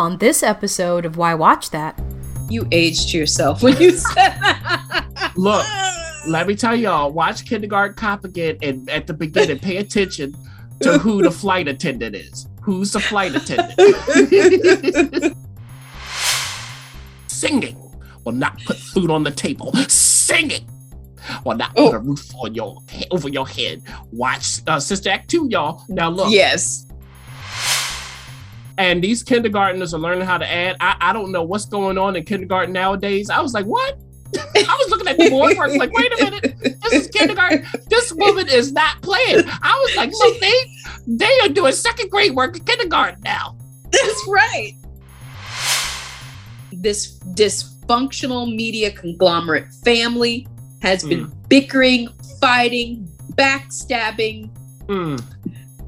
On this episode of Why Watch That, You aged yourself when you said that. Look, let me tell y'all, watch Kindergarten Cop again and at the beginning, pay attention to who the flight attendant is. Who's the flight attendant? Singing will not put food on the table. Singing will not put Oh. a roof on your over your head. Watch uh, Sister Act 2, y'all. Now look. yes. And these kindergartners are learning how to add. I, I don't know what's going on in kindergarten nowadays. I was like, what? I was looking at the board work, like, wait a minute, this is kindergarten. This woman is not playing. I was like, look, they they are doing second grade work in kindergarten now. That's right. This dysfunctional media conglomerate family has been bickering, fighting, backstabbing, Mm.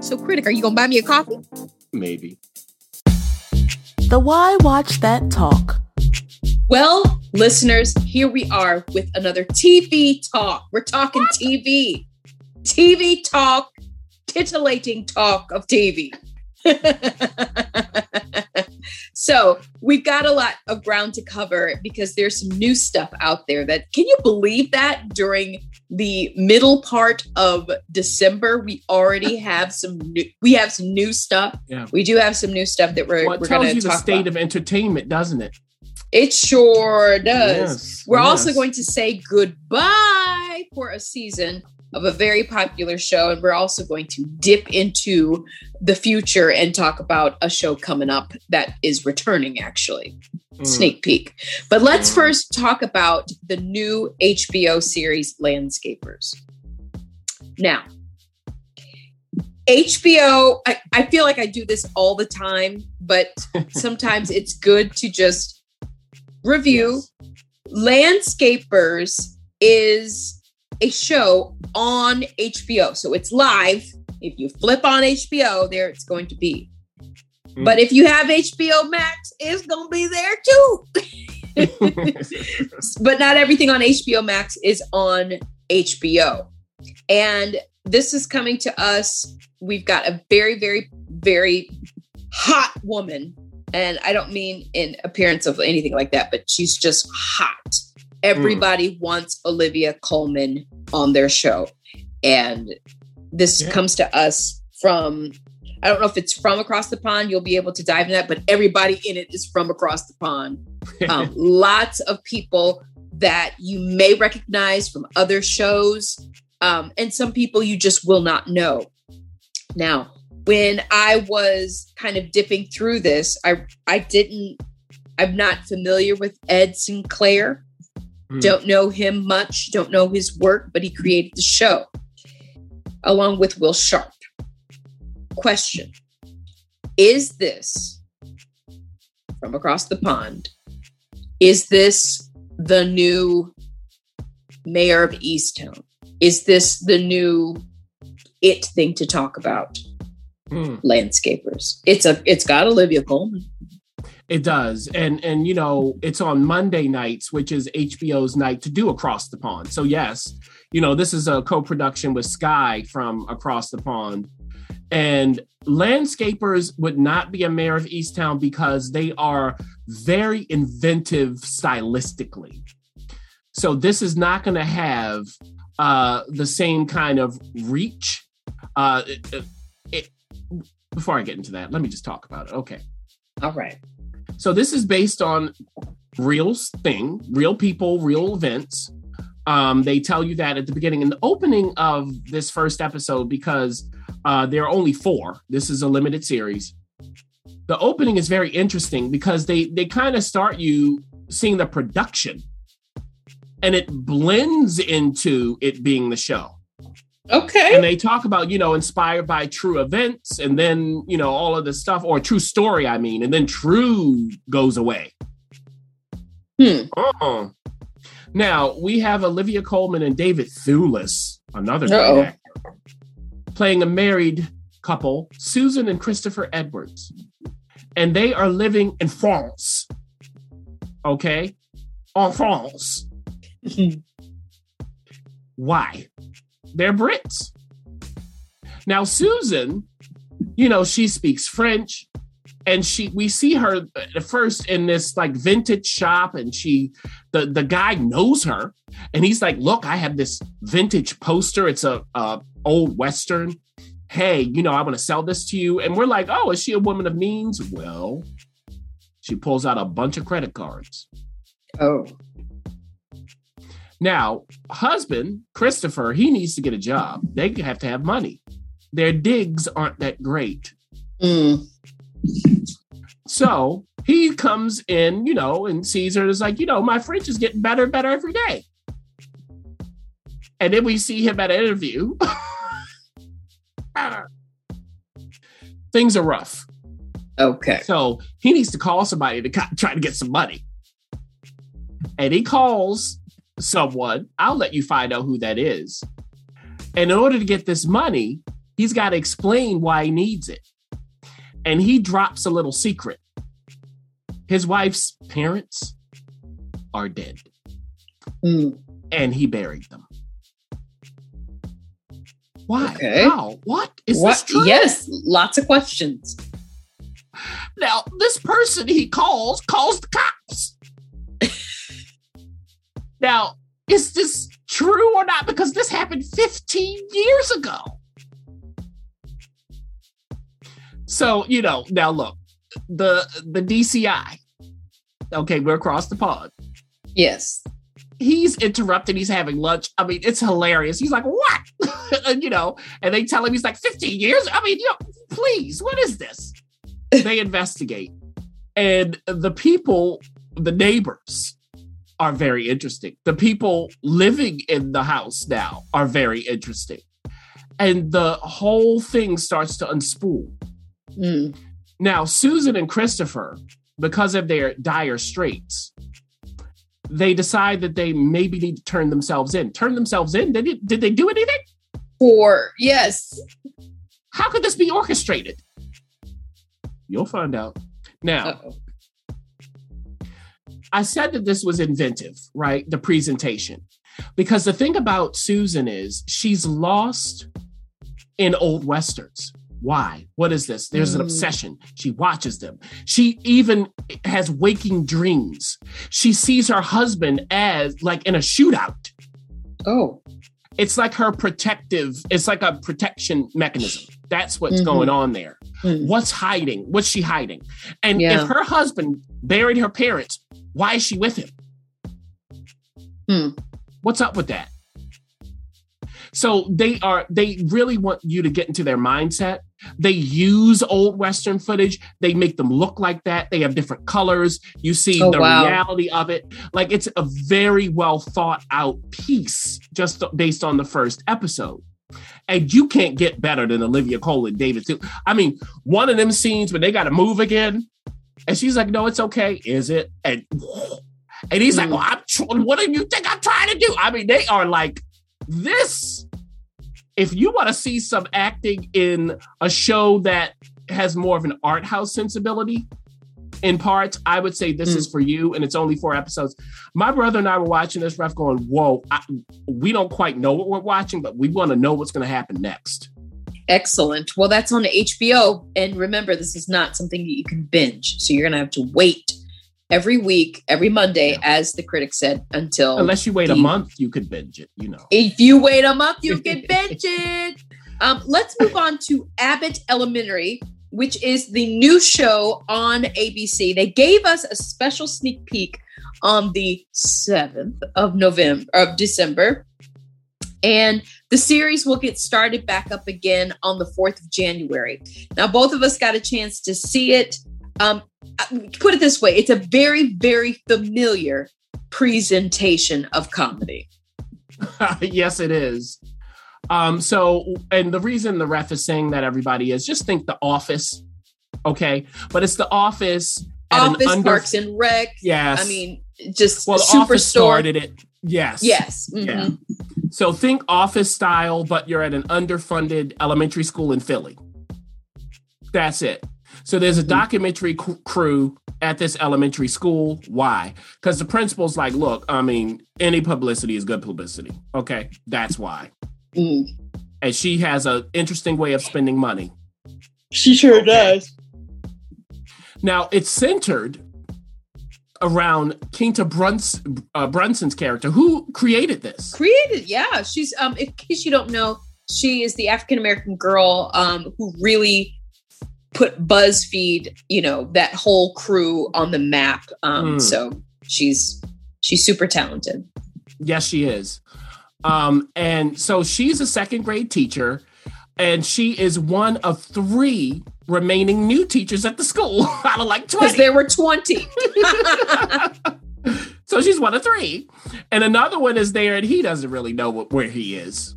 So, Critic, are you going to buy me a coffee? Maybe. The Why Watch That Talk. Well, listeners, here we are with another TV talk. We're talking TV. TV talk, titillating talk of TV. so, we've got a lot of ground to cover because there's some new stuff out there that can you believe that during the middle part of December we already have some new we have some new stuff. Yeah. We do have some new stuff that we're, Well, it we're tells you the state about. of entertainment, doesn't it? It sure does. Yes, We're also going to say goodbye for a season of a very popular show. And we're also going to dip into the future and talk about a show coming up that is returning, actually. Mm. Sneak peek. But let's first talk about the new HBO series, Landscapers. Now, HBO, I, I feel like I do this all the time, but sometimes it's good to just review. Landscapers is a show on HBO. So it's live. If you flip on HBO, there it's going to be. Mm. But if you have HBO Max, it's going to be there too. but not everything on HBO Max is on HBO. And this is coming to us. We've got a very, very, very hot woman. And I don't mean in appearance of anything like that, but she's just hot. Everybody wants Olivia Colman on their show. And this Yeah. comes to us from, I don't know if it's from across the pond. You'll be able to dive in that, but everybody in it is from across the pond um, lots of people that you may recognize from other shows, um, and some people you just will not know. Now, when I was kind of dipping through this, I I didn't. I'm not familiar with Ed Sinclair. Mm. Don't know him much. Don't know his work, but he created the show along with Will Sharpe. Question: Is this from across the pond? Is this the new Mare of Easttown? Is this the new it thing to talk about? Mm. Landscapers. It's a it's got Olivia Colman. It does. And and you know, it's on Monday nights, which is HBO's night to do Across the Pond. So yes, you know, this is a co-production with Sky from Across the Pond. And landscapers would not be a Mare of Easttown because they are very inventive stylistically. So this is not going to have uh, the same kind of reach. Uh, it, it, before I get into that, let me just talk about it. Okay. All right. So this is based on real thing, real people, real events. Um, they tell you that at the beginning in the opening of this first episode because uh, there are only four. This is a limited series. The opening is very interesting because they they kind of start you seeing the production, and it blends into it being the show. Okay. And they talk about, you know, inspired by true events and then, you know, all of this stuff or true story, I mean, and then true goes away. Hmm. Uh-uh. Now we have Olivia Colman and David Thewlis, another great actor, playing a married couple, Susan and Christopher Edwards. And they are living in France. Okay? En France. Why? They're Brits. Now, Susan, you know, she speaks French and she we see her first in this like vintage shop and she the the guy knows her and he's like look i have this vintage poster. It's a, a old western. Hey you know i want to sell this to you. And we're like oh is she a woman of means? Well she pulls out a bunch of credit cards. Oh. Now, husband, Christopher, he needs to get a job. They have to have money. Their digs aren't that great. Mm. So he comes in, you know, and sees her and is like, you know, my French is getting better and better every day. And then we see him at an interview. Things are rough. Okay. So he needs to call somebody to try to get some money. And he calls someone. I'll let you find out who that is. And in order to get this money, he's got to explain why he needs it. And he drops a little secret. His wife's parents are dead, Mm. and he buried them. Why? Okay. How? What? Is what? this true? Yes. Lots of questions. Now, this person he calls calls the cops. now, is this true or not? Because this happened 15 years ago. So, you know, now look, the the DCI, okay, we're across the pond. Yes. He's interrupted, he's having lunch. I mean, it's hilarious. He's like, what? and, you know, and they tell him he's like 15 years. I mean, you know, please, what is this? they investigate. And the people, the neighbors, are very interesting. The people living in the house now are very interesting. And the whole thing starts to unspool. Mm. Now, Susan and Christopher, because of their dire straits, they decide that they maybe need to turn themselves in. Turn themselves in? Did, it, did they do anything? Or, Yes. How could this be orchestrated? You'll find out. Now, Uh-oh. I said that this was inventive, right? The presentation. Because the thing about Susan is she's lost in old westerns. Why? What is this? There's an Mm. obsession. She watches them. She even has waking dreams. She sees her husband as like in a shootout. Oh. It's like her protective, it's like a protection mechanism. That's what's Mhm. going on there. Mm. What's hiding? What's she hiding? And Yeah. if her husband buried her parents, why is she with him? Hmm. What's up with that? So they are they really want you to get into their mindset. They use old western footage. They make them look like that. They have different colors. You see Oh, the wow. reality of it. Like it's a very well thought out piece just based on the first episode. And you can't get better than Olivia Cole and David too. I mean, one of them scenes when they got to move again, and she's like, "No, it's okay." Is it? And and he's like, Mm. "Well, I'm. Tr- what do you think I'm trying to do?" I mean, they are like this. If you want to see some acting in a show that has more of an art house sensibility, in parts, I would say this Mm. is for you, and it's only four episodes. My brother and I were watching this, ref, going, "Whoa, I, we don't quite know what we're watching, but we want to know what's going to happen next." Excellent. Well, that's on HBO. And remember, this is not something that you can binge. So you're going to have to wait every week, every Monday, as the critic said, until. Unless you wait a month, you could binge it. You know. if you wait a month, you can binge it. Um, let's move on to Abbott Elementary, which is the new show on ABC. They gave us a special sneak peek on the 7th of November of December. And the series will get started back up again on the 4th of January. Now, both of us got a chance to see it. Um, put it this way it's a very, very familiar presentation of comedy. yes, it is. Um, so, and the reason the ref is saying that everybody is just think the office, okay? But it's the office. Office, under- Parks and Rec. Yes. I mean, just well, the Superstore. office started it. Yes. Yes. mhm. Yeah. So think office style, but you're at an underfunded elementary school in Philly. That's it. So there's a documentary c- crew at this elementary school. Why? Because the principal's like, look, I mean, any publicity is good publicity. Okay, that's why. Mm. And she has an interesting way of spending money. She sure Okay. does. Now it's centered around Quinta Bruns, uh, Brunson's character. Who created this? Created, yeah. She's um in case you don't know, she is the African American girl um who really put BuzzFeed, you know, that whole crew on the map. Um Mm. so she's she's super talented. Yes, she is. Um, and so she's a second grade teacher, and she is one of three remaining new teachers at the school out of like Because 20. there were 20. so she's one of three. And another one is there, and he doesn't really know what, where he is.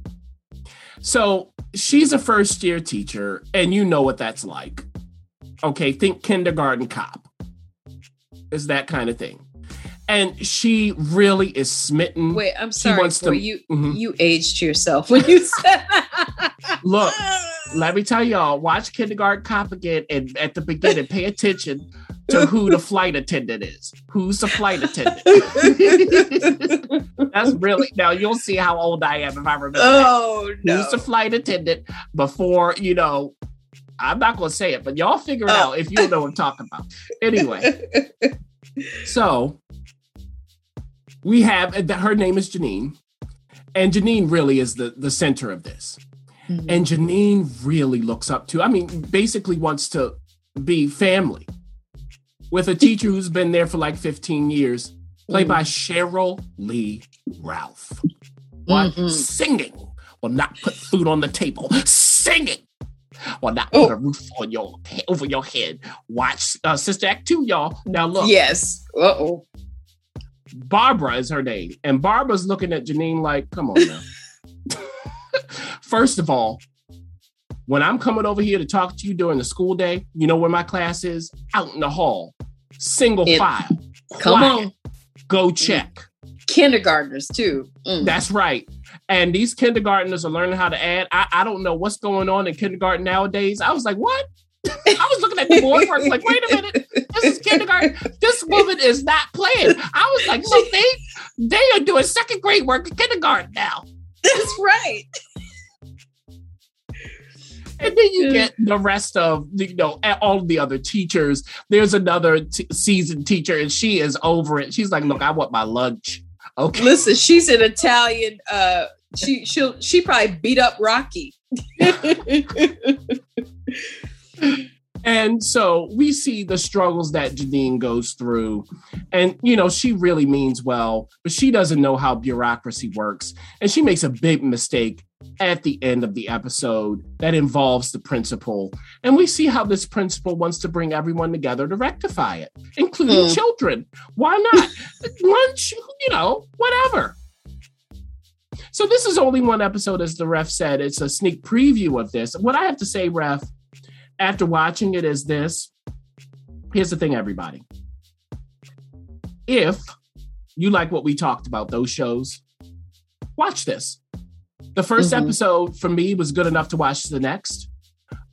So she's a first year teacher, and you know what that's like. Okay, think kindergarten cop. Is that kind of thing. And she really is smitten. Wait, I'm sorry. boy, to- you Mhm. you aged yourself when you said that. Look, let me tell y'all, watch Kindergarten Cop again and at the beginning, pay attention to who the flight attendant is. Who's the flight attendant? That's really now you'll see how old I am if I remember. that. oh no. Who's the flight attendant before, you know, I'm not gonna say it, but y'all figure it Oh. out if you know what I'm talking about. Anyway, so we have uh, her name is Janine, and Janine really is the the center of this. Mhm. And Janine really looks up to, I mean, basically wants to be family with a teacher who's been there for like 15 years, played by Sheryl Lee Ralph. What? Mhm. Singing will not put food on the table. Singing will not put Oh. a roof on your over your head. Watch uh, Sister Act 2, y'all. Now look. Yes. Uh oh. Barbara is her name. And Barbara's looking at Janine like, come on now. First of all, when I'm coming over here to talk to you during the school day, you know where my class is? Out in the hall. Single It- file. Come Quiet. on. Go check. Kindergartners too. Mm. That's right. And these kindergartners are learning how to add. I, I don't know what's going on in kindergarten nowadays. I was like, what? I was looking at the board work like, wait a minute. This is kindergarten. This woman is not playing. I was like, look, they they are doing second grade work in kindergarten now. That's right. And then you get the rest of the, you know all of the other teachers. There's another t- seasoned teacher, and she is over it. She's like, "Look, I want my lunch." Okay, Listen, she's an Italian. Uh, she she'll she probably beat up Rocky. and so we see the struggles that Janine goes through, and you know she really means well, but she doesn't know how bureaucracy works, and she makes a big mistake at the end of the episode that involves the principal. And we see how this principal wants to bring everyone together to rectify it, including Hmm. children. Why not? Lunch, you know, whatever. So this is only one episode, as the ref said. It's a sneak preview of this. What I have to say, ref, after watching it is this. Here's the thing, everybody. If you like what we talked about, those shows, watch this. The 1st Mhm. episode for me was good enough to watch the next.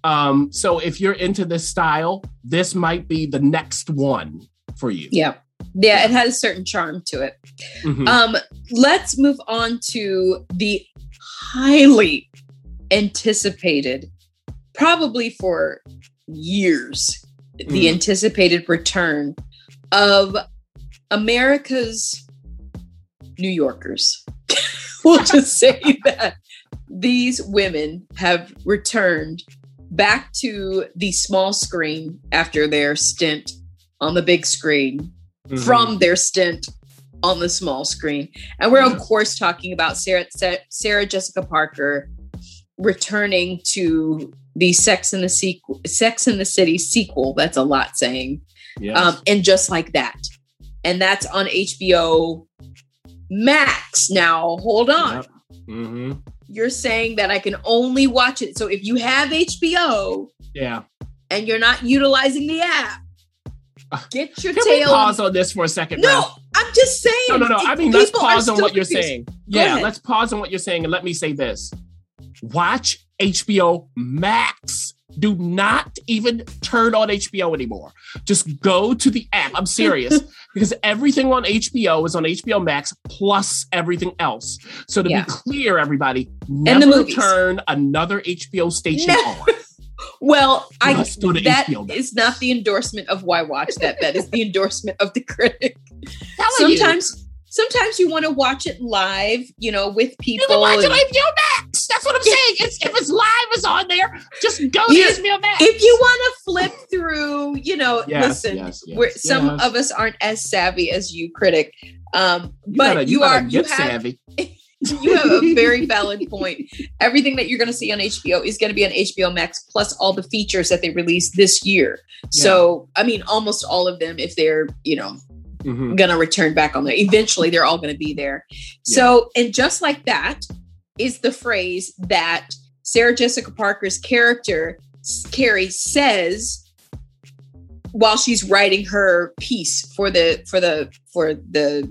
Um, so if you're into this style, this might be the next one for you. Yeah. Yeah, it has a certain charm to it. Mhm. Um, let's move on to the highly anticipated, probably for years, the Mhm. anticipated return of America's New Yorkers. we'll just say that these women have returned back to the small screen after their stint on the big screen Mhm. from their stint on the small screen. And we're, of course, talking about Sarah, Sarah Jessica Parker returning to the Sex in the sequel, Sex in the City sequel. That's a lot saying. Yes. Um, and just like that. And that's on HBO Max. Now, hold on. Yep. Mhm. You're saying that I can only watch it. So if you have HBO Yeah. and you're not utilizing the app, get your Can we pause on this for a second? no, Ralph? I'm just saying. No, no, no. I mean, let's pause on what you're saying. Go Yeah, ahead. let's pause on what you're saying and let me say this. Watch HBO Max. Do not even turn on HBO anymore. Just go to the app. I'm serious because everything on HBO is on HBO Max plus everything else. So to Yeah. be clear, everybody, the never movies. turn another HBO station No. on. Well, I go to that is not the endorsement of why watch that. That is the endorsement of the critic. Telling you. Sometimes, sometimes you want to watch it live, you know, with people. You can watch it and- on HBO Max. That's what I'm saying. It's, if it's live, it's on there. Just go to Yeah. HBO Max. if you want to flip through, you know, Yes, listen, yes, yes, we're, some of us aren't as savvy as you, critic. Um, You but gotta- you, gotta are you get have savvy. you have a very valid point. Everything that you're going to see on HBO is going to be on HBO Max, plus all the features that they released this year. So, I mean, almost all of them, if they're, you know, Mhm. going to return back on there, eventually they're all going to be there. So, and just like that is the phrase that Sarah Jessica Parker's character, Carrie, says while she's writing her piece for the for the for the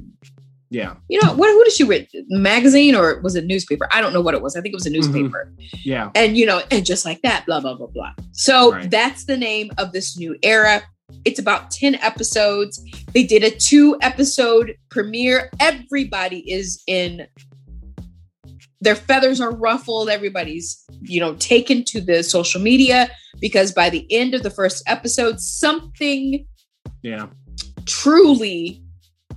Yeah, you know what who did she read magazine or was it newspaper? I don't know what it was. I think it was a mm-hmm. newspaper. Yeah. and you know and just like that blah blah blah blah. So Right. that's the name of this new era. It's about 10 episodes. They did a two episode premiere. Everybody is in their feathers are ruffled everybody's you know taken to the social media because by the end of the first episode something Yeah. truly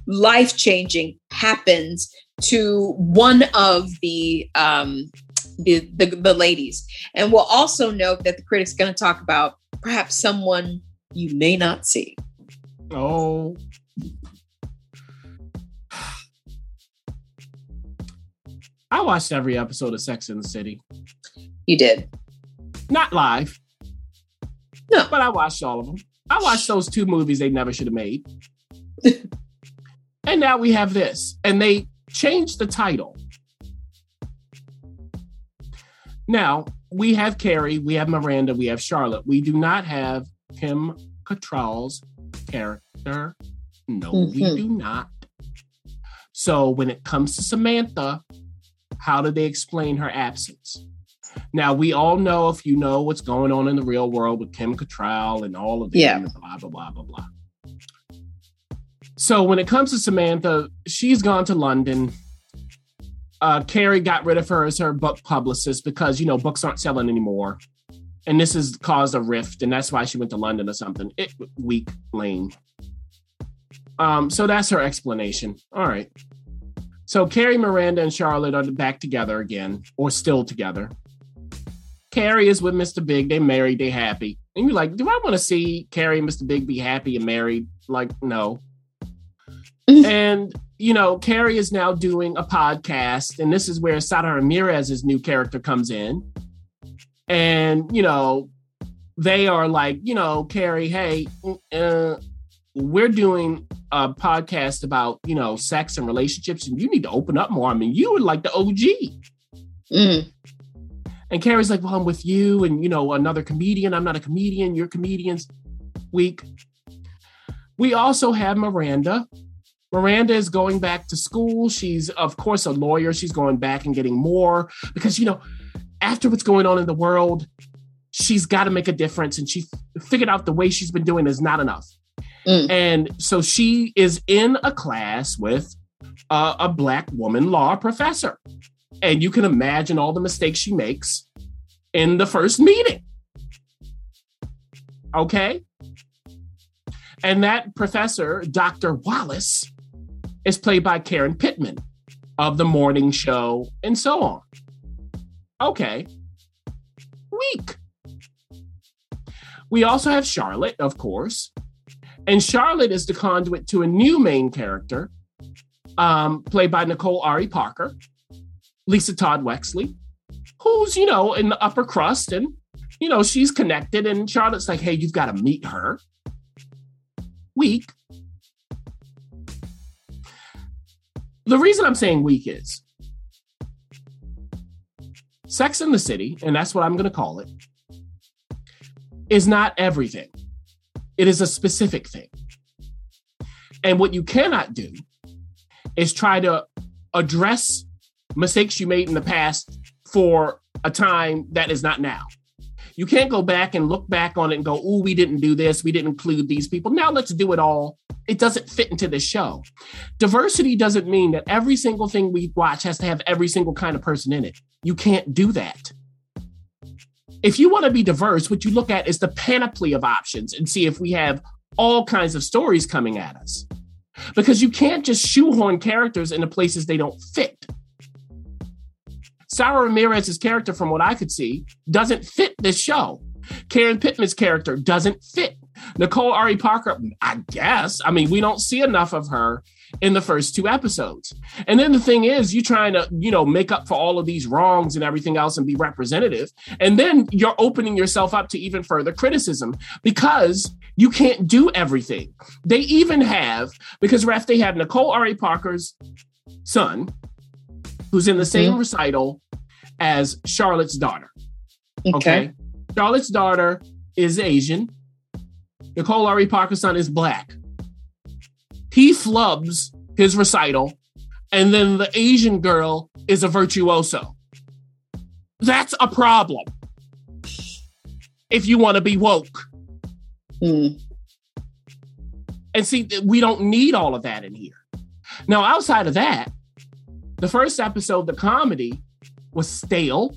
life changing happens to one of the um the, the the ladies and we'll also note that the critic's going to talk about perhaps someone you may not see Oh. I watched every episode of Sex in the City. you did Not live. No. But I watched all of them. I watched those two movies they never should have made. and now we have this. And they changed the title. Now, we have Carrie, we have Miranda, we have Charlotte. We do not have Kim Cattrall's character. No, we Mhm. do not. So when it comes to Samantha, how do they explain her absence? Now we all know if you know what's going on in the real world with Kim Cattrall and all of them, Yeah. blah blah blah blah blah. So when it comes to Samantha, she's gone to London. Uh, Carrie got rid of her as her book publicist because you know books aren't selling anymore, and this has caused a rift, and that's why she went to London or something. It weak, lame. Um, so that's her explanation. All right. So Carrie, Miranda, and Charlotte are back together again, or still together. Carrie is with Mr. Big. They married. They happy. And you're like, do I want to see Carrie and Mr. Big be happy and married? Like, no. and you know, Carrie is now doing a podcast, and this is where Sara Ramirez's new character comes in. And you know, they are like, you know, Carrie, hey, uh, we're doing a podcast about you know sex and relationships, and you need to open up more. I mean, you were like the OG. Mm. And Carrie's like, well, I'm with you and, you know, another comedian. I'm not a comedian. You're comedians. Week. We also have Miranda. Miranda is going back to school. She's, of course, a lawyer. She's going back and getting more because, you know, after what's going on in the world, she's got to make a difference, and she figured out the way she's been doing is not enough. Mm. And so she is in a class with uh, a black woman law professor, and you can imagine all the mistakes she makes in the first meeting. Okay. And that professor, Dr. Wallace, is played by Karen Pittman of The Morning Show and so on. Okay. Weak. We also have Charlotte, of course. And Charlotte is the conduit to a new main character, um, played by Nicole Ari Parker, Lisa Todd Wexley, who's, you know, in the upper crust and, you know, she's connected. And Charlotte's like, hey, you've got to meet her. Weak. The reason I'm saying weak is Sex in the City, and that's what I'm going to call it, is not everything. It is a specific thing. And what you cannot do is try to address mistakes you made in the past for a time that is not now. You can't go back and look back on it and go, oh, we didn't do this. We didn't include these people. Now let's do it all. It doesn't fit into this show. Diversity doesn't mean that every single thing we watch has to have every single kind of person in it. You can't do that. If you want to be diverse, what you look at is the panoply of options and see if we have all kinds of stories coming at us. Because you can't just shoehorn characters into places they don't fit. Sara Ramirez's character, from what I could see, doesn't fit this show. Karen Pittman's character doesn't fit. Nicole Ari Parker, I guess. I mean, we don't see enough of her in the first two episodes. And then the thing is, you're trying to, you know, make up for all of these wrongs and everything else and be representative. And then you're opening yourself up to even further criticism because you can't do everything. They even have, because Ref, they have Nicole Ari Parker's son, who's in the same Mhm. recital as Charlotte's daughter. Okay. Okay. Charlotte's daughter is Asian. Nicole Ari Parker's son is black. He flubs his recital, and then the Asian girl is a virtuoso. That's a problem. If you want to be woke. Mm. And see, we don't need all of that in here. Now, outside of that, the first episode, the comedy, was stale.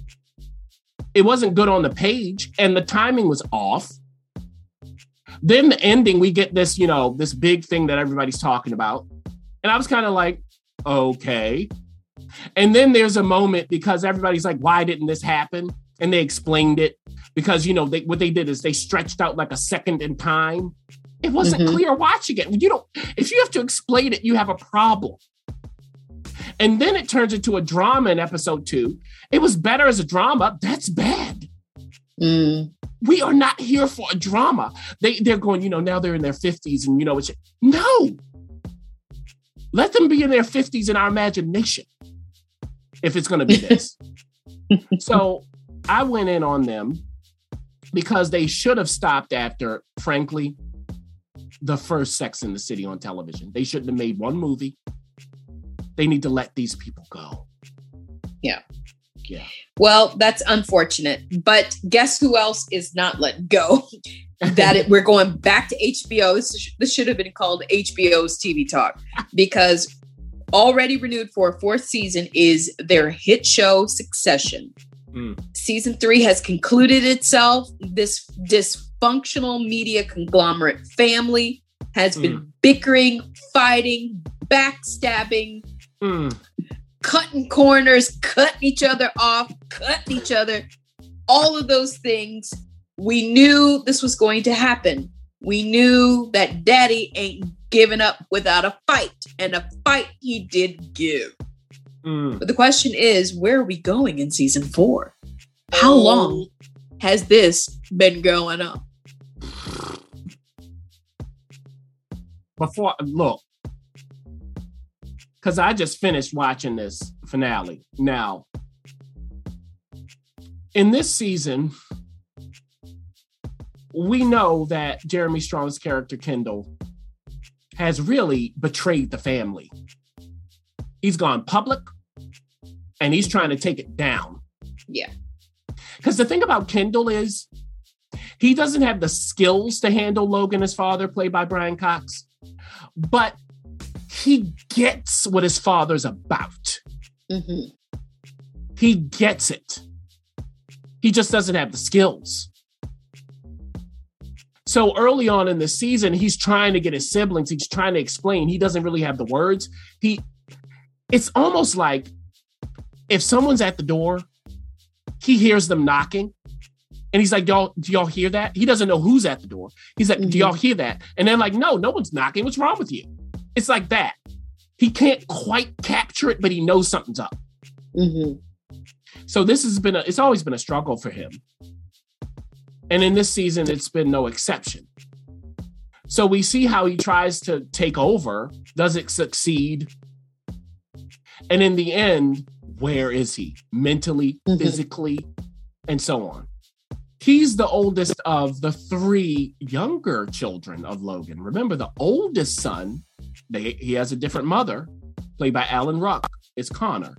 It wasn't good on the page, and the timing was off. Then the ending, we get this, you know, this big thing that everybody's talking about. And I was kind of like, okay. And then there's a moment because everybody's like, why didn't this happen? And they explained it because, you know, they, what they did is they stretched out like a second in time. It wasn't Mhm. clear watching it. You don't, if you have to explain it, you have a problem. And then it turns into a drama in episode two. It was better as a drama. That's bad. Mm. We are not here for a drama. They they're going, you know, now they're in their 50s and you know it's no. Let them be in their 50s in our imagination. If it's gonna be this. so I went in on them because they should have stopped after, frankly, the first Sex in the City on television. They shouldn't have made one movie. They need to let these people go. Yeah. Yeah. Well, that's unfortunate. But guess who else is not let go? that it, we're going back to HBO. This, this should have been called HBO's TV Talk because already renewed for a fourth season is their hit show Succession. Mm. Season three has concluded itself. This dysfunctional media conglomerate family has been bickering, fighting, backstabbing, Mm. Cutting corners, cutting each other off, cutting each other, all of those things. We knew this was going to happen. We knew that daddy ain't giving up without a fight, and a fight he did give. Mm. But the question is, where are we going in season four? How Oh. long has this been going on? before look because i just finished watching this finale. Now in this season we know that jeremy strong's character kendall has really betrayed the family. He's gone public and he's trying to take it down. Yeah. because the thing about kendall is He doesn't have the skills to handle Logan, his father, played by Brian Cox, but he gets what his father's about. Mhm. He gets it. He just doesn't have the skills. So early on in the season, he's trying to get his siblings, he's trying to explain. He doesn't really have the words. He it's almost like if someone's at the door, he hears them knocking. And he's like, Y'all, do y'all hear that? He doesn't know who's at the door. He's like, Do Mhm. y'all hear that? And they're like, No, no one's knocking. What's wrong with you? It's like that. He can't quite capture it, but he knows something's up. Mhm. So this has been a, it's always been a struggle for him. And in this season, it's been no exception. So we see how he tries to take over. Does it succeed? And in the end, where is he? Mentally, Mhm. physically, and so on. He's the oldest of the three younger children of Logan. Remember, the oldest son, they, he has a different mother, played by Alan Ruck, is Connor.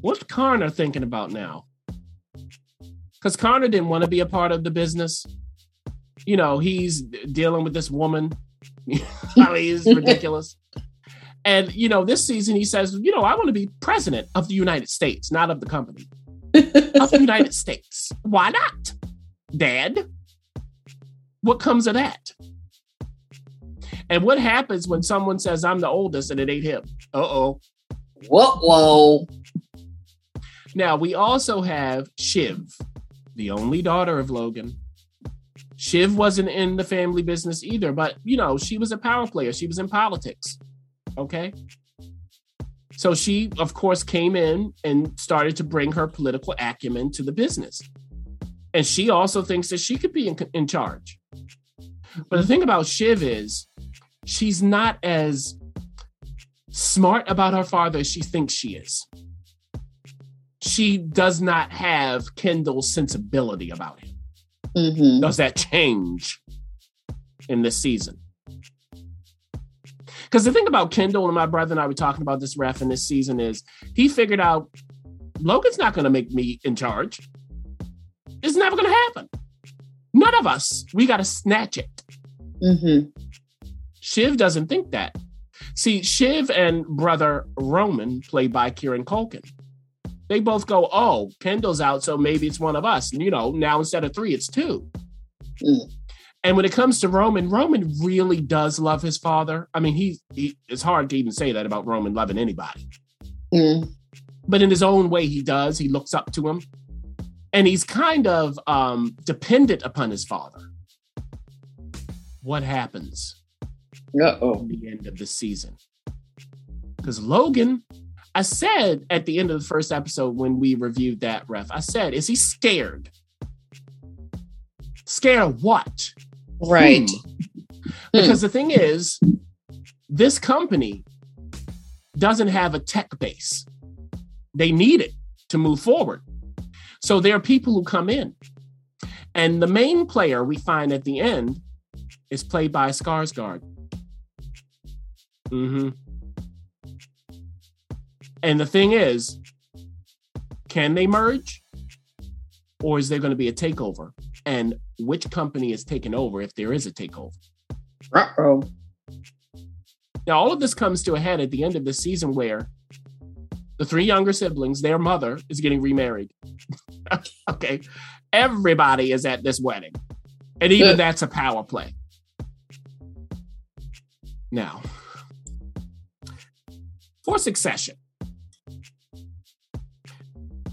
What's Connor thinking about now? Because Connor didn't want to be a part of the business. You know, he's dealing with this woman. I mean, it's ridiculous. And, you know, this season he says, you know, I want to be president of the United States, not of the company, of the United States. Why not, Dad? What comes of that? And what happens when someone says, I'm the oldest and it ain't him? Uh oh. Whoa, whoa. Now, we also have Shiv, the only daughter of Logan. Shiv wasn't in the family business either, but you know, she was a power player. She was in politics. Okay. So she, of course, came in and started to bring her political acumen to the business. And she also thinks that she could be in, in charge. But the thing about Shiv is she's not as smart about her father as she thinks she is she does not have Kendall's sensibility about him. Mhm. Does that change in this season? Because the thing about Kendall and my brother and I were talking about this ref in this season is he figured out Logan's not going to make me in charge. It's never going to happen. None of us. We got to snatch it. Mhm. Shiv doesn't think that. See, Shiv and brother Roman, played by Kieran Culkin, they both go, Oh, Kendall's out, so maybe it's one of us. And, you know, now instead of three, it's two. Mm. And when it comes to Roman, Roman really does love his father. I mean, he, he it's hard to even say that about Roman loving anybody, Mm. but in his own way, he does. He looks up to him, and he's kind of um, dependent upon his father. What happens? Uh-oh. at the end of the season. Because Logan, I said at the end of the first episode when we reviewed that ref, I said, is he scared? Scared of what? Right. Whom? Because the thing is, this company doesn't have a tech base. They need it to move forward. So there are people who come in. And the main player we find at the end is played by Skarsgård. hmm And the thing is, can they merge? Or is there going to be a takeover? And which company is taking over if there is a takeover? Uh-oh. Now, all of this comes to a head at the end of the season where the three younger siblings, their mother is getting remarried. okay. Everybody is at this wedding. And even that's a power play. Now, for succession,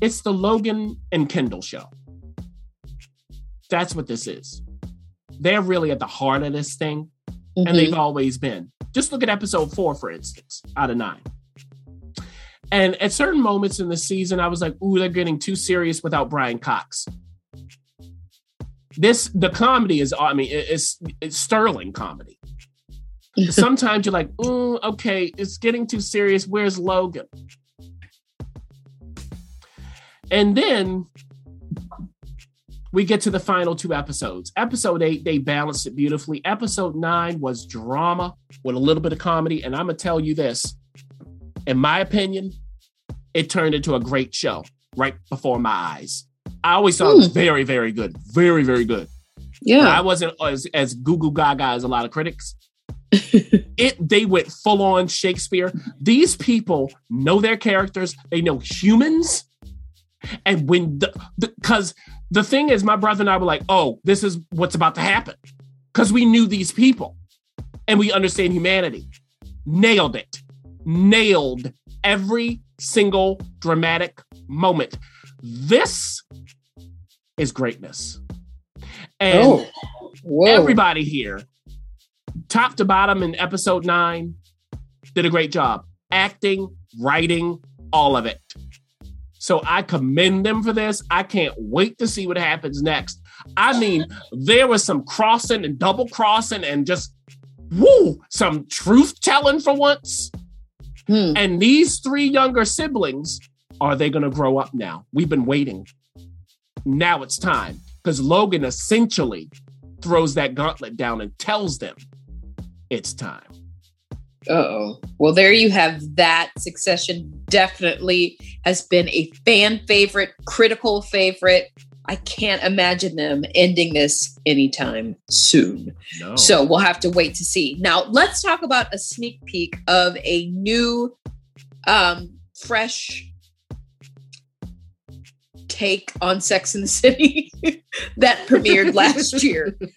it's the Logan and Kendall show. That's what this is. They're really at the heart of this thing and Mhm. they've always been. Just look at episode four, for instance, out of nine. And at certain moments in the season, I was like, ooh, they're getting too serious without Brian Cox. This, the comedy is, I mean, it's, it's sterling comedy. Sometimes you're like, ooh, okay, it's getting too serious. Where's Logan? And then we get to the final two episodes. Episode eight, they balanced it beautifully. Episode nine was drama with a little bit of comedy. And I'm going to tell you this in my opinion, it turned into a great show right before my eyes. I always thought it was very, very good. Very, very good. Yeah. I wasn't as as goo goo gaga as a lot of critics. it they went full on Shakespeare. These people know their characters. They know humans, and when the because the, the thing is, my brother and I were like, "Oh, this is what's about to happen," because we knew these people, and we understand humanity. Nailed it. Nailed every single dramatic moment. This is greatness. And oh. Everybody here, top to bottom in episode nine, did a great job. Acting, writing, all of it. So I commend them for this. I can't wait to see what happens next. I mean, there was some crossing and double crossing and just woo, some truth telling for once. Hmm. And these three younger siblings, are they going to grow up now? We've been waiting. Now it's time because Logan essentially throws that gauntlet down and tells them it's time. Oh, well, there you have that. Succession definitely has been a fan favorite, critical favorite. I can't imagine them ending this anytime soon. No. So we'll have to wait to see. Now, let's talk about a sneak peek of a new, um, fresh take on Sex in the City that premiered last year.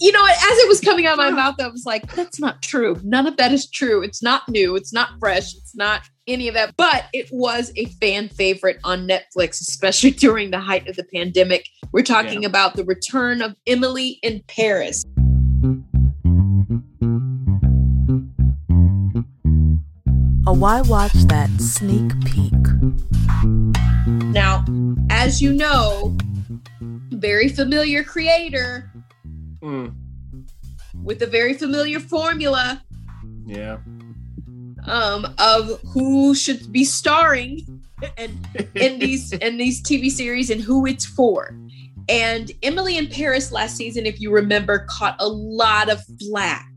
You know, as it was coming out of my mouth, I was like, that's not true. None of that is true. It's not new. It's not fresh. It's not any of that. But it was a fan favorite on Netflix, especially during the height of the pandemic. We're talking Yeah. about the return of Emily in Paris. A Why Watch That sneak peek. Now, as you know, very familiar creator Mm, with a very familiar formula yeah. um, of who should be starring and in these in these TV series and who it's for. And Emily in Paris last season, if you remember, caught a lot of flack,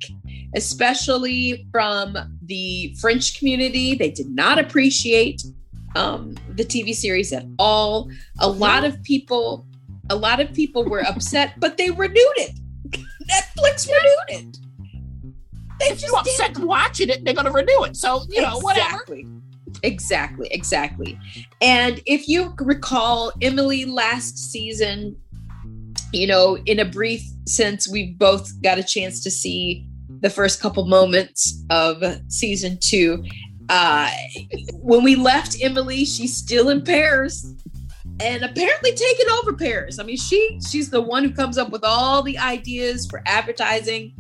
especially from the French community. They did not appreciate um, the TV series at all. A lot of people, a lot of people were upset, but they renewed it. Netflix renewed it. They If you're upset watching it, they're going to renew it. So, you know, whatever. Exactly. Exactly, exactly. And if you recall, Emily last season, you know, in a brief sense, we both got a chance to see the first couple moments of season two. Uh, when we left Emily, she's still in Paris and apparently taking over Paris. I mean, she she's the one who comes up with all the ideas for advertising.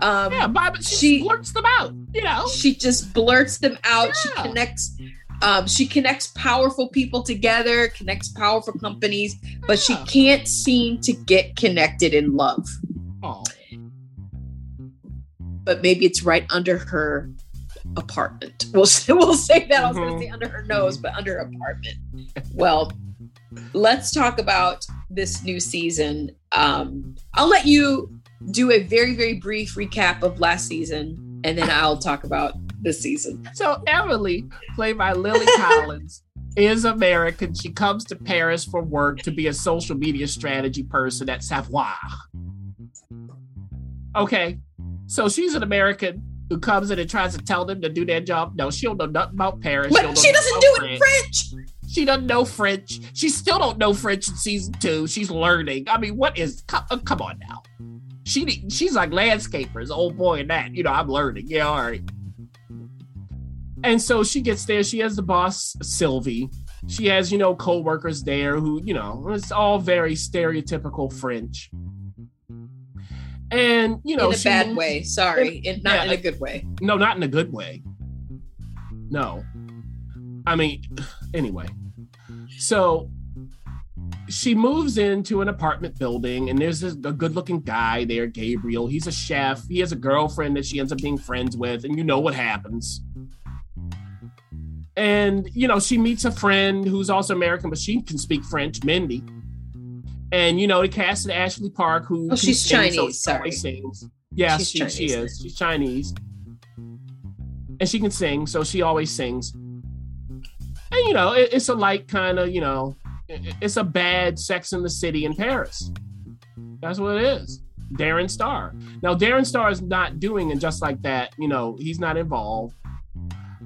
Um, Yeah, but she, She- blurts them out, you know? she just blurts them out she connects um, she connects powerful people together connects powerful companies but she can't seem to get connected in love Oh, but maybe it's right under her apartment. We'll, say- we'll say that i was going to say under her nose but under apartment. Well let's talk about this new season. Um, i'll let you do a very very brief recap of last season and then i'll talk about this season. So Emily, played by Lily Collins, is American. She comes to Paris for work to be a social media strategy person at Savoir. Okay, so she's an American who comes in and tries to tell them to do their job. No, she don't know nothing about Paris. but she know doesn't do it in french She doesn't know French. She still don't know French in season two. She's learning. I mean, what is? Come, uh, come on now. She she's like landscapers, old boy, and that. You know, I'm learning. Yeah, all right. And so she gets there. She has the boss Sylvie. She has you know co-workers there who you know it's all very stereotypical French. And you know, in a she bad way. Sorry, in, not Yeah, in uh, a good way. no, not in a good way. No. I mean, anyway. So she moves into an apartment building, and there's this, a good looking guy there, Gabriel. He's a chef. He has a girlfriend that she ends up being friends with, and you know what happens. And, you know, she meets a friend who's also American, but she can speak French, Mindy. And, you know, they casted Ashley Park, who. Oh, she's so Chinese, she sorry. Sings. Yeah, She's she, Chinese she is. She's Chinese. And she can sing, so she always sings. And, you know, it, it's a light kind of, you know, it- it's a bad Sex in the City in Paris. That's what it is. Darren Star. Now Darren Star is not doing it just like that. You know, he's not involved.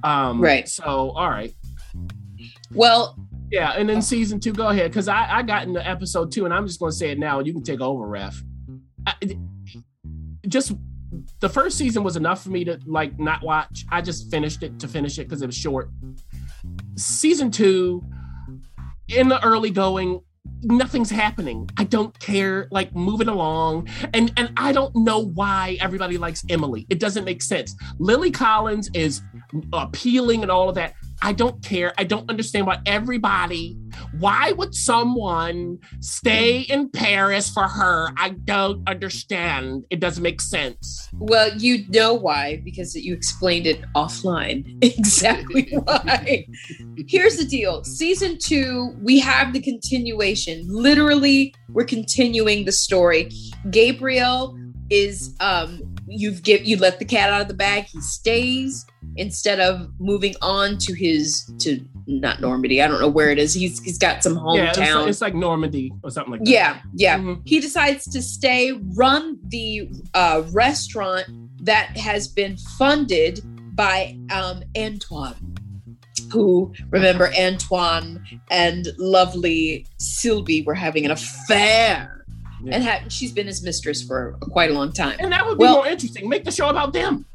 Um, Right. So, all right. Well, Yeah, and then season two, go ahead, because I, I got into episode two, and I'm just going to say it now, and you can take over, ref. I, just the first season was enough for me to like not watch. I just finished it to finish it because it was short. Season two, in the early going, nothing's happening. I don't care. Like moving along, and and I don't know why everybody likes Emily. It doesn't make sense. Lily Collins is appealing and all of that. I don't care. I don't understand why everybody. Why would someone stay in Paris for her? I don't understand. It doesn't make sense. well, you know why because you explained it offline. Exactly why. Here's the deal. Season 2, we have the continuation. Literally, we're continuing the story. Gabriel is um you've get you let the cat out of the bag. He stays instead of moving on to his to not Normandy. I don't know where it is. He's he's got some Yeah, it's, hometown. it's like Normandy or something like that. Yeah, yeah. Mhm. He decides to stay, run the uh, restaurant that has been funded by um, Antoine, who remember Antoine and lovely Sylvie were having an affair, Yeah. and ha- she's been his mistress for quite a long time. And that would be Well- more interesting. Make the show about them.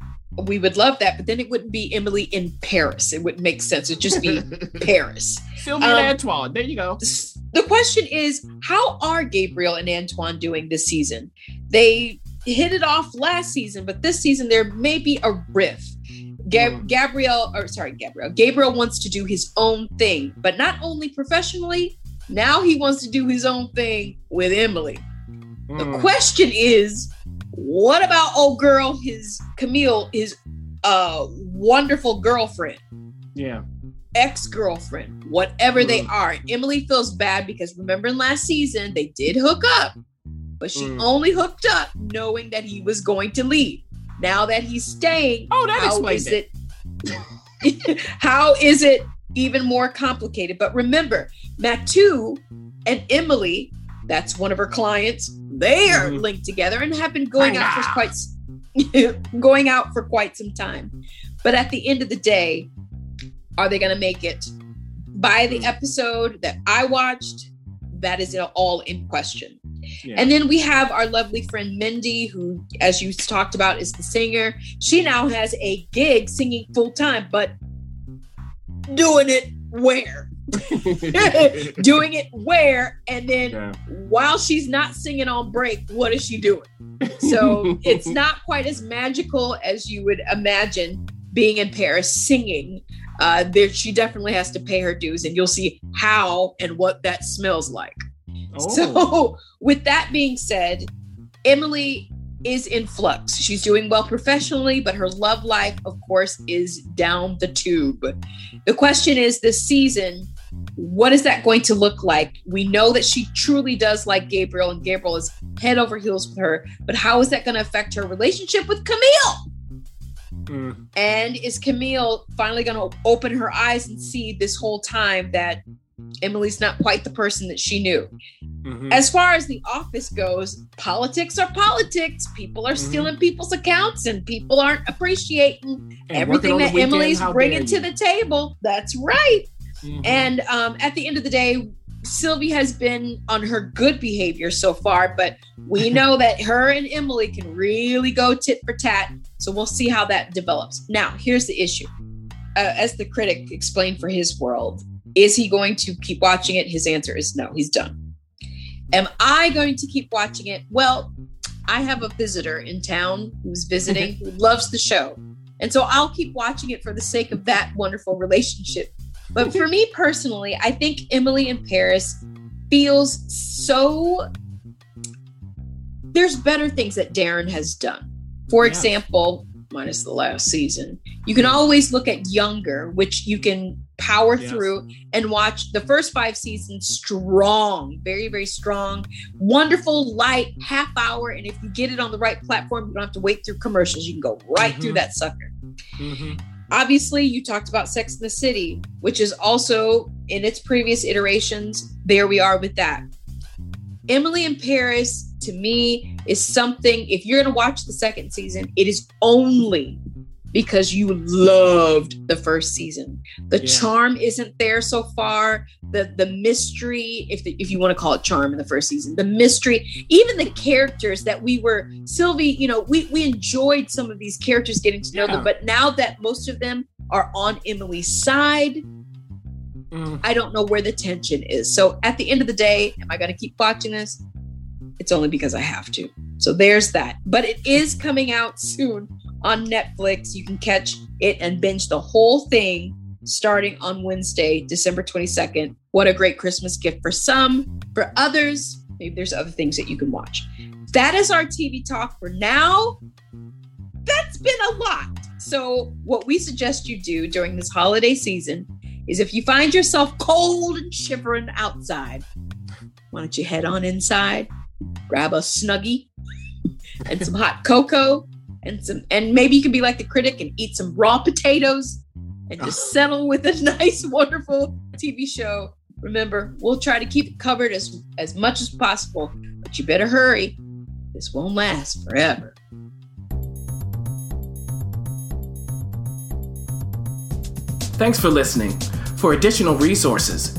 We would love that, but then it wouldn't be Emily in Paris. It wouldn't make sense. It'd just be Paris. Sylvia Um, and Antoine. There you go. the question is how are gabriel and antoine doing this season they hit it off last season but this season there may be a riff Gab- Mm. gabriel or sorry gabriel gabriel wants to do his own thing but not only professionally now he wants to do his own thing with emily the Mm. question is what about old girl his camille his uh wonderful girlfriend Yeah. ex-girlfriend, whatever they Mm. are. Emily feels bad because remember in last season they did hook up, but she Mm. only hooked up knowing that he was going to leave. Now that he's staying, Oh, that how explains it. it? how is it even more complicated? But remember, Mathieu and Emily, that's one of her clients. They are Mhm. linked together and have been going out for quite going out for quite some time. But at the end of the day, are they going to make it? By the episode that I watched, that is all in question. Yeah. And then we have our lovely friend Mindy, who, as you talked about, is the singer. She now has a gig singing full time, but doing it where? doing it where? And then Yeah. while she's not singing on break, what is she doing? So it's not quite as magical as you would imagine being in Paris singing. Uh, there, she definitely has to pay her dues, and you'll see how and what that smells like. Oh. So, with that being said, Emily is in flux. She's doing well professionally, but her love life, of course, is down the tube. The question is this season, what is that going to look like? We know that she truly does like Gabriel, and Gabriel is head over heels with her, but how is that going to affect her relationship with Camille? Mm. And is Camille finally going to open her eyes and see this whole time that Emily's not quite the person that she knew? Mhm. As far as the office goes, politics are politics. People are Mhm. stealing people's accounts and people aren't appreciating And everything working on the that weekend, Emily's bringing to the table. That's right. Mhm. And um, at the end of the day, Sylvie has been on her good behavior so far, but we know that her and Emily can really go tit for tat. So we'll see how that develops. Now, here's the issue. Uh, as the critic explained for his world, is he going to keep watching it? His answer is no, he's done. Am I going to keep watching it? Well, I have a visitor in town who's visiting who loves the show. And so I'll keep watching it for the sake of that wonderful relationship. But for me personally, I think Emily in Paris feels so. There's better things that Darren has done. For Yeah. example, minus the last season, you can always look at Younger, which you can power Yes. through and watch the first five seasons strong, very, very strong, wonderful, light, half hour. And if you get it on the right platform, you don't have to wait through commercials. You can go right through Mhm. that sucker Mhm. Obviously you talked about sex in the city which is also in its previous iterations there we are with that. Emily in paris to me is something, if you're going to watch the second season, it is only because you loved the first season. The Yeah. charm isn't there so far. The the mystery, if the, if you want to call it charm in the first season, the mystery, even the characters that we were Sylvie, you know, we we enjoyed some of these characters getting to know Yeah. them, but now that most of them are on Emily's side, Mm. I don't know where the tension is. So at the end of the day, am I going to keep watching this? It's only because I have to. So there's that. But it is coming out soon on Netflix. You can catch it and binge the whole thing starting on Wednesday, December 22nd. What a great Christmas gift for some. For others, maybe there's other things that you can watch. That is our TV talk for now. That's been a lot. So, what we suggest you do during this holiday season is if you find yourself cold and shivering outside, why don't you head on inside, grab a snuggie and some hot cocoa and some and maybe you can be like the critic and eat some raw potatoes and just ah. settle with a nice wonderful TV show. Remember, we'll try to keep it covered as as much as possible, but you better hurry. This won't last forever. Thanks for listening. For additional resources,